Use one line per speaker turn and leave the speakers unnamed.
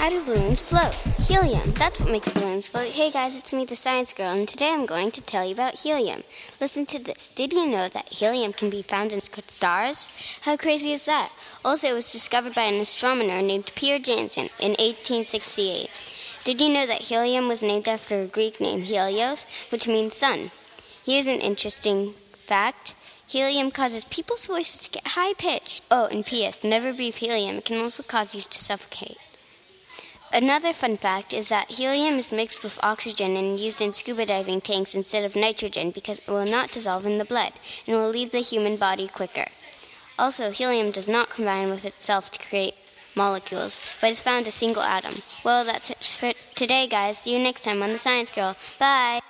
How do balloons float? Helium. That's what makes balloons float. Hey guys, it's me, the Science Girl, and today I'm going to tell you about helium. Listen to this. Did you know that helium can be found in stars? How crazy is that? Also, it was discovered by an astronomer named Pierre Janssen in 1868. Did you know that helium was named after a Greek name Helios, which means sun? Here's an interesting fact. Helium causes people's voices to get high pitched. Oh, and P.S. Never breathe helium. It can also cause you to suffocate. Another fun fact is that helium is mixed with oxygen and used in scuba diving tanks instead of nitrogen because it will not dissolve in the blood and will leave the human body quicker. Also, helium does not combine with itself to create molecules, but is found a single atom. Well, that's it for today, guys. See you next time on The Science Girl. Bye!